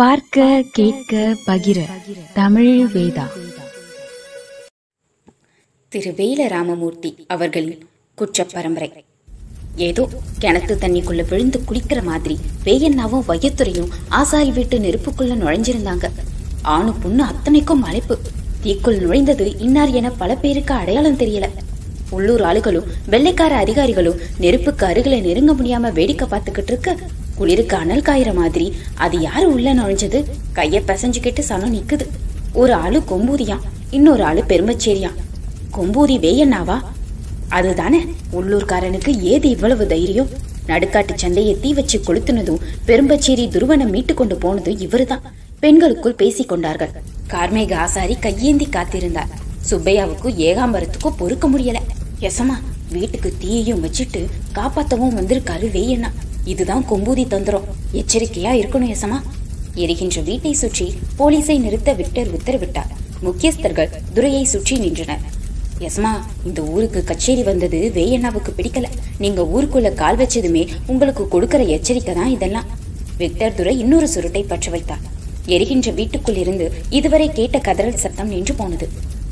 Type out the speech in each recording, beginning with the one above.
பார்க்க கேட்க பகிர. தமிழ் வேதா. திரு வேல ராமமூர்த்தி அவர்களின் குற்றப் பரம்பரை ஏதோ கிணத்து தண்ணிக்குள்ள விழுந்து குளிக்கிற மாதிரி வேயண்ணாவும் வையத்துறையும் ஆசாரி வீட்டு நெருப்புக்குள்ள நுழைஞ்சிருந்தாங்க. ஆணு பொண்ணு அத்தனைக்கும் அழைப்பு. தீக்குள் நுழைந்தது இன்னார் என பல பேருக்கு அடையாளம் தெரியல. உள்ளூர் ஆளுகளும் வெள்ளைக்கார அதிகாரிகளும் நெருப்புக்கு அருகில நெருங்க முடியாம வேடிக்கை பார்த்துக்கிட்டு இருக்க குளிருக்கு அனல் காயிற மாதிரி. அது யாரு உள்ள நுழைஞ்சது? கைய பிசைஞ்சுக்கிட்டு சனம் நிக்குது. ஒரு ஆளு கொம்பூதியாம் இன்னொரு ஆளு பெருமச்சேரியாம் கொம்பூதி வேயண்ணாவா? அதுதானே உள்ளூர்காரனுக்கு ஏது இவ்வளவு தைரியம்? நடுக்காட்டு சந்தையை தீ வச்சு கொளுத்துனதும் பெரும்பச்சேரி துருவனை மீட்டு கொண்டு போனதும் இவருதான். பெண்களுக்குள் பேசிக் கொண்டார்கள் கார்மேக ஆசாரி கையேந்தி காத்திருந்தார். சுப்பையாவுக்கும் ஏகாம்பரத்துக்கும் பொறுக்க முடியல. எசமா வீட்டுக்கு தீயையும் வச்சுட்டு காப்பாத்தவும் வந்திருக்காரு வேயண்ணா. இதுதான் கொம்பூதி தந்திரம் எச்சரிக்கையா இருக்கணும் எசமா. எரிகின்ற வீட்டை சுற்றி போலீஸை நிறுத்த விக்டர் உத்தரவிட்டார். முக்கியஸ்தர்கள் துரையை சுற்றி நின்றனர். எஸ்மா இந்த ஊருக்கு கச்சேரி வந்தது வேயண்ணாவுக்கு பிடிக்கல. நீங்க ஊருக்குள்ள கால் வச்சதுமே உங்களுக்கு கொடுக்கற எச்சரிக்கை தான் இதெல்லாம். விக்டர் துரை இன்னொரு சுருட்டை பற்ற வைத்தார். எரிகின்ற வீட்டுக்குள் இருந்து இதுவரை கேட்ட கதறல் சத்தம் நின்று போனது.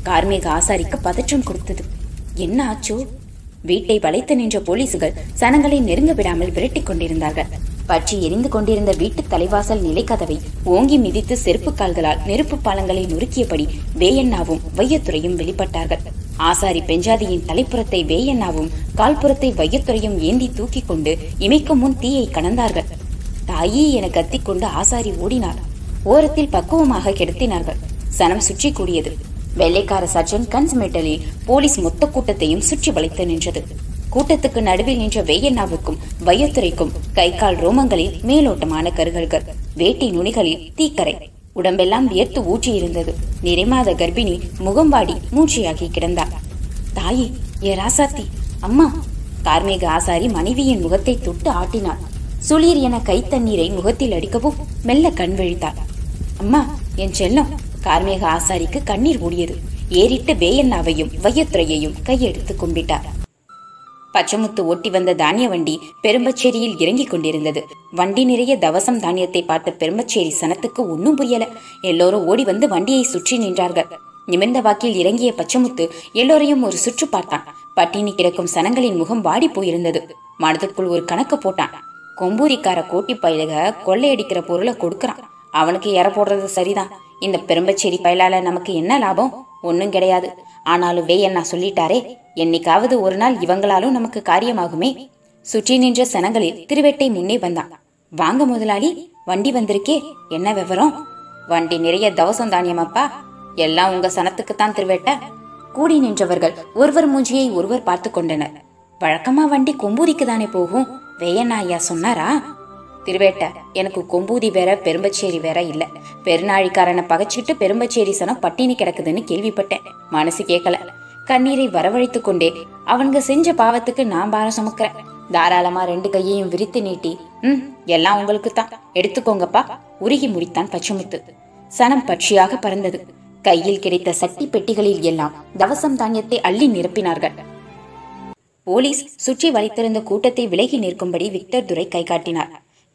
கார்மேக ஆசாரிக்கு பதற்றம் கொடுத்தது. என்ன ஆச்சோ? வீட்டை வளைத்து நின்ற போலீசுகள் சனங்களை நெருங்க விடாமல் விரட்டிக் கொண்டிருந்தார்கள். பற்றி எரிந்து கொண்டிருந்த வீட்டு தலைவாசல் நிலைக்கதவை ஓங்கி மிதித்து செருப்பு கால்களால் நெருப்பு பாலங்களை நொறுக்கியபடி வேயண்ணாவும் வையத்துறையும் வெளிப்பட்டார்கள். ஆசாரி பெஞ்சாதியின் தலைப்புறத்தை வேயண்ணாவும் கால்புறத்தை வையத்துறையும் ஏந்தி தூக்கி கொண்டு இமைக்கும் முன் தீயை கடந்தார்கள் தாயி என கத்திக்கொண்டு ஆசாரி ஓடினார். ஓரத்தில் பக்குவமாக கெடுத்தினார்கள். சனம் சுற்றி கூடியது. வெள்ளைக்கார சர்ஜன் கன்ஸ்மெட்டலில் போலீஸ் மொத்த கூட்டத்தையும் சுற்றி வளைத்து நின்றது. கூட்டத்துக்கு நடுவில் நின்ற வெய்யண்ணாவுக்கும் வையத்துறைக்கும் கை கால் ரோமங்களில் மேலோட்டமான கருகல்கள் வேட்டி நுனிகளில் தீக்கரை. உடம்பெல்லாம் வியர்த்து ஊற்றி இருந்தது. நிறைமாத கர்ப்பிணி முகம்பாடி மூச்சியாகி கிடந்தார் தாயே ஏ ராசாத்தி அம்மா! கார்மேக ஆசாரி மனைவியின் முகத்தை தொட்டு ஆட்டினார் சுளீர் என கை தண்ணீரை முகத்தில் அடிக்கவும் மெல்ல கண் விழித்தார் அம்மா என் செல்லம் கார்மேக ஆசாரிக்கு கண்ணீர் ஓடியது ஏறிட்டு வேயண்ணாவையும் வையத்துறையையும் கையெடுத்து கும்பிட்டார். பச்சமுத்து ஓட்டி வந்த தானிய வண்டி பெரும்பச்சேரியில் இறங்கிக் கொண்டிருந்தது. வண்டி நிறைய தவசம் தானியத்தை பார்த்த பெரும்பச்சேரி சனத்துக்கு ஒன்னும் புரியல. எல்லோரும் ஓடி வந்து வண்டியை சுற்றி நின்றார்கள். நிமிர்ந்த வாக்கில் இறங்கிய பச்சமுத்து எல்லோரையும் ஒரு சுற்று பார்த்தான். பட்டினி கிடக்கும் சனங்களின் முகம் வாடி போயிருந்தது. மனதுக்குள் ஒரு கணக்கு போட்டான். கொம்பூரிக்கார கோட்டி பயிலக கொள்ளையடிக்கிற பொருளை கொடுக்கறான். அவனுக்கு எற போடுறது சரிதான். இந்த பெரும்பச்சேரி பயலால நமக்கு என்ன லாபம்? ஒன்னும் கிடையாது. ஆனாலும் வேயண்ணா சொல்லிட்டாரே என்னைக்காவது ஒரு நாள் இவங்களாலும் நமக்கு காரியமாகுமே. சுற்றி நின்ற சனங்களில் திருவேட்டை முன்னே வந்தான். வாங்க முதலாளி வண்டி வந்திருக்கே என்ன விவரம்? வண்டி நிறைய தவசம் தானியமாப்பா. எல்லாம் உங்க சனத்துக்குத்தான் திருவேட்ட. கூடி நின்றவர்கள் ஒருவர் மூஞ்சியை ஒருவர் பார்த்து கொண்டனர். வழக்கமா வண்டி கொம்பூரிக்கு தானே போகும் வேயண்ணா ஐயா சொன்னாரா? திருவேட்ட. எனக்கு கொம்பூதி வேற பெரும்பச்சேரி வேற இல்ல. பெருநாழிக்காரனை பகைச்சிட்டு பெரும்பச்சேரி சனம் பட்டினி கிடக்குதுன்னு கேள்விப்பட்டேன். மனசு கேட்கல கண்ணீரை வரவழைத்து கொண்டே அவனுங்க செஞ்ச பாவத்துக்கு நான் பாரம் சுமக்கிறேன். தாராளமா ரெண்டு கையையும் விரித்து நீட்டி ம் எல்லாம் உங்களுக்கு தான் எடுத்துக்கோங்கப்பா. உருகி முடித்தான் பச்சுமுத்து. சனம் பட்சியாக பறந்தது. கையில் கிடைத்த சட்டி பெட்டிகளில் எல்லாம் தவசம் தானியத்தை அள்ளி நிரப்பினார்கள். போலீஸ் சுற்றி வளைத்திருந்த கூட்டத்தை விலகி நிற்கும்படி விக்டர் துரை கை காட்டினார்.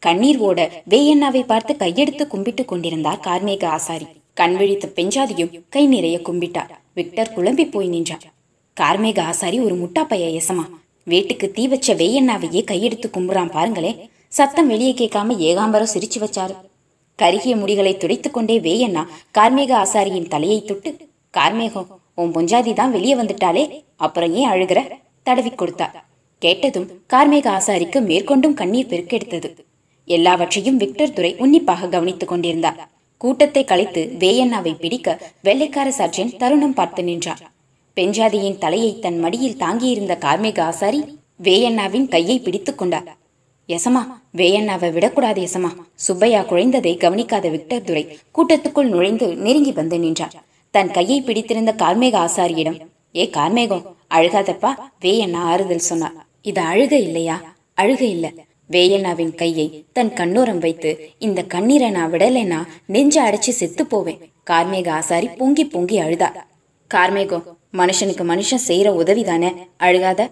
கண்ணீர் ஓட வேயண்ணாவை பார்த்து கையெடுத்து கும்பிட்டுக் கொண்டிருந்தார் கார்மேக ஆசாரி. கண் விழித்த பெஞ்சாதியும் கை நிறைய கும்பிட்டார். விக்டர் குழம்பி போய் நின்றார். கார்மேக ஆசாரி ஒரு முட்டாப்பைய எசமா. வீட்டுக்கு தீ வச்ச வேயண்ணாவையே கையெடுத்து கும்புறான் பாருங்களே. சத்தம் வெளியே கேட்காம ஏகாம்பரம் சிரிச்சு வச்சாரு. கருகிய முடிகளை துடைத்து கொண்டே வேயண்ணா கார்மேக ஆசாரியின் தலையை தொட்டு கார்மேகம் உன் பொஞ்சாதி தான் வெளியே வந்துட்டாலே அப்புறம் ஏன் அழுகிற? தடவி கொடுத்தார். கேட்டதும் கார்மேக ஆசாரிக்கு மேற்கொண்டும் கண்ணீர் பெருக்கெடுத்தது. எல்லாவற்றையும் விக்டர் துரை உன்னிப்பாக கவனித்துக் கொண்டிருந்தார். கூட்டத்தை கலைத்து வேயண்ணாவை பிடிக்க வெள்ளைக்கார சர்ஜன் தருணம் பார்த்து நின்றார் பெஞ்சாதியின் தலையை தன் மடியில் தாங்கியிருந்த கார்மேக ஆசாரி வேயண்ணாவின் கையை பிடித்துக் கொண்டார். எசமா வேயண்ணாவை விடக்கூடாது எசமா சுப்பையா குழைந்ததை கவனிக்காத விக்டர் துரை கூட்டத்துக்குள் நுழைந்து நெருங்கி வந்து நின்றார் தன் கையை பிடித்திருந்த கார்மேக ஆசாரியிடம் ஏ கார்மேகம் அழுகாதப்பா வேயண்ணா ஆறுதல் சொன்னார். இது அழுக இல்லையா? அழுக இல்லை. வேயண்ணாவின் கையை தன் கண்ணோரம் வைத்து இந்த கண்ணீரை நான் விடலைன்னா நெஞ்ச அடைச்சு செத்து போவேன். கார்மேக ஆசாரி பொங்கி பொங்கி அழுதா கார்மேகம் மனுஷனுக்கு மனுஷன் செய்யற உதவிதானே? அழுகாத.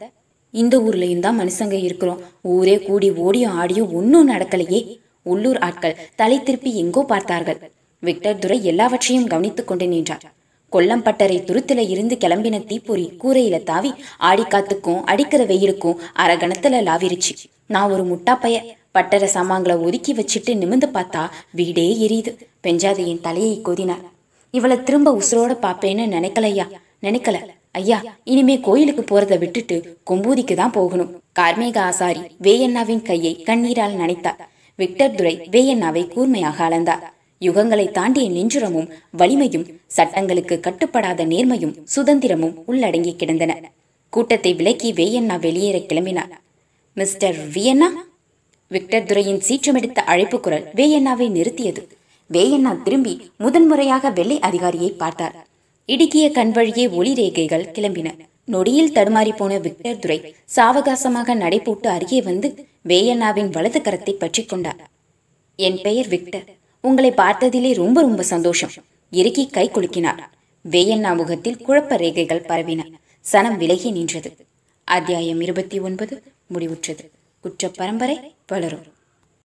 இந்த ஊர்லயும் தான் மனுஷங்க இருக்கிறோம். ஊரே கூடி ஓடியும் ஆடியும் ஒன்னும் நடக்கலையே. உள்ளூர் ஆட்கள் தலை திருப்பி எங்கோ பார்த்தார்கள். விக்டர் துரை எல்லாவற்றையும் கவனித்துக் கொண்டு நின்றார். கொல்லம்பட்டறை துருத்துல இருந்து கிளம்பின தீப்பொறி கூரையில தாவி ஆடிக்காத்துக்கும் அடிக்கிற வெயிலுக்கும் அரகணத்துல லாவிருச்சு. நான் ஒரு முட்டாப்பைய பட்டற சாமான்களை ஒதுக்கி வச்சுட்டு நிமிந்து பார்த்தா வீடே எரியுது. பெஞ்சாதையின் தலையை கொதினார். இவளை திரும்ப உசுரோட பாப்பேன்னு நினைக்கலையா? நினைக்கல. ஐயா இனிமே கோயிலுக்கு போறதை விட்டுட்டு கொம்பூதிக்கு தான் போகணும். கார்மேக ஆசாரி வேயண்ணாவின் கையை கண்ணீரால் நனைத்தார். விக்டர் துரை வேயண்ணாவை கூர்மையாக அளந்தார். யுகங்களை தாண்டிய நெஞ்சுரமும் வலிமையும் சட்டங்களுக்கு கட்டுப்படாத நேர்மையும் சுதந்திரமும் உள்ளடங்கி கிடந்தன. கூட்டத்தை விலக்கி வேயண்ணா வெளியேற கிளம்பினார். Mister Vienna? விக்டர் துரையின் சீற்றமெடுத்த அழைப்பு குரல் வேயண்ணாவை நிறுத்தியது. வேயண்ணா திரும்பி முதன்முறையாக வெள்ளை அதிகாரியை பார்த்தார். இடுக்கிய கண் வழியே ஒளி ரேகைகள் கிளம்பின. நொடியில் தடுமாறி போன விக்டர் துரை சாவகாசமாக நடைபோட்டு அருகே வந்து வேயண்ணாவின் வலது கரத்தை பற்றி கொண்டார். என் பெயர் விக்டர். உங்களை பார்த்ததிலே ரொம்ப ரொம்ப சந்தோஷம். இறுக்கி கை குலுக்கினார். வேயண்ணா முகத்தில் குழப்ப ரேகைகள் பரவின. சனம் விலகி நின்றது. அத்தியாயம் இருபத்தி ஒன்பது முடிவுற்றது. குற்ற பரம்பரை வளரும்.